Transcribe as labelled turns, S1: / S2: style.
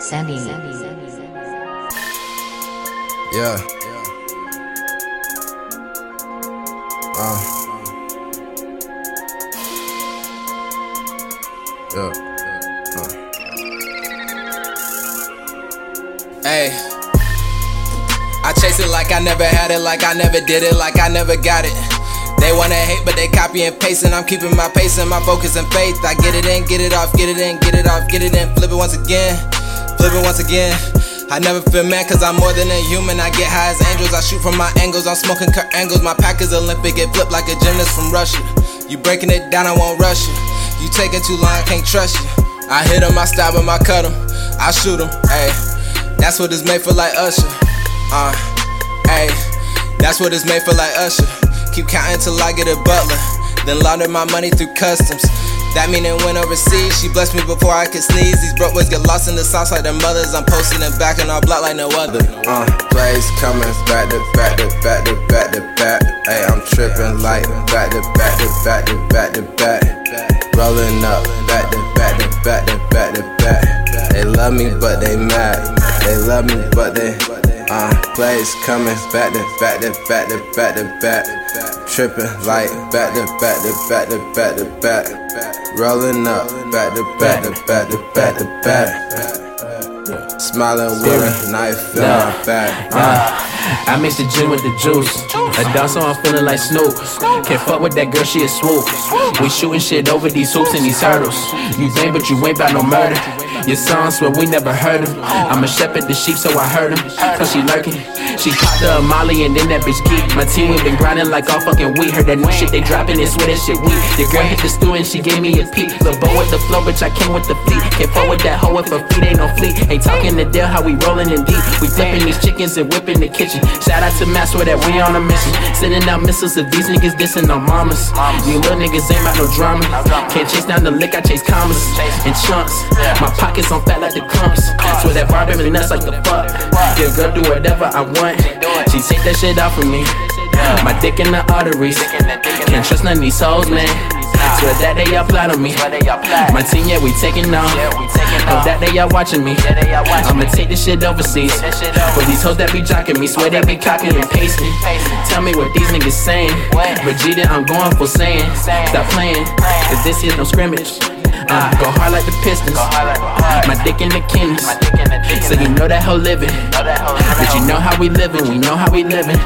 S1: Sammy.
S2: Yeah. Uh. Yeah. Uh. Hey. I chase it like I never had it, like I never did it, like I never got it. They wanna hate, but they copy and paste, and I'm keeping my pace and my focus and faith. I get it in, get it off, get it in, get it off, get it in, flip it once again, it once again. I never feel mad cause I'm more than a human. I get high as angels, I shoot from my angles. I'm smoking cut angles. My pack is Olympic, it flip like a gymnast from Russia. You breaking it down, I won't rush you. You taking too long, I can't trust you. I hit him, I stab him, I cut him, I shoot him, ayy. That's what it's made for, like Usher. Uh, ayy. That's what it's made for, like Usher. Keep counting till I get a butler. Then launder my money through customs. That meaning went overseas. She blessed me before I could sneeze. These broke boys get lost in the sauce like their mothers. I'm posting it back and all block like no other. Uh, plays coming back to back to back to back to back. Hey, I'm tripping like back to back to back to back to back. Rolling up back to back to back to back to back. They love me, but they mad. They love me, but they. Uh, plays coming back to back to back to back to back. Tripping like back to back to back to back to back. Rolling up back to back to back to back to back. Smiling with a knife in my back. Uh.
S3: I mix the gin with the juice. A dance so I'm feeling like Snoop. Can't fuck with that girl, she a swoop. We shooting shit over these hoops and these hurdles. You think, but you ain't bout no murder. Your song swear we never heard him. I'm a shepherd, the sheep, so I heard him. Cause she lurking. She caught the Molly and then that bitch geek. My team, we been grinding like all fucking weed. Heard that new shit they dropping, it's swear that shit weak. The girl hit the stew and she gave me a peek. The bow with the flow, bitch, I came with the fleet. Can't fuck with that hoe if her feet ain't no fleet. Ain't talking the deal, how we rolling in deep. We flipping these chickens and whipping the kitchen. Shout out to Maxwell that we on a mission. Sending out missiles if these niggas dissing on mamas. You little niggas ain't about no drama. Can't chase down the lick, I chase commas and chunks. My pockets on fat like the clumps. Swear that bar really nuts like the fuck. Yeah, girl, do whatever I want. She take that shit off from me. My dick in the arteries. Can't trust none of these hoes, man. Swear that they all plot on me. My team, yeah, we taking off. Hope that they all watching me. I'ma take this shit overseas. For these hoes that be jocking me, swear they be cocking and pasting. Tell me what these niggas saying. Vegeta, I'm going for Saiyan. Stop playing, cause this is no scrimmage. Uh, go hard like the Pistons. My dick in the kidneys. So you know that hoe living. But you know how we living. We know how we living.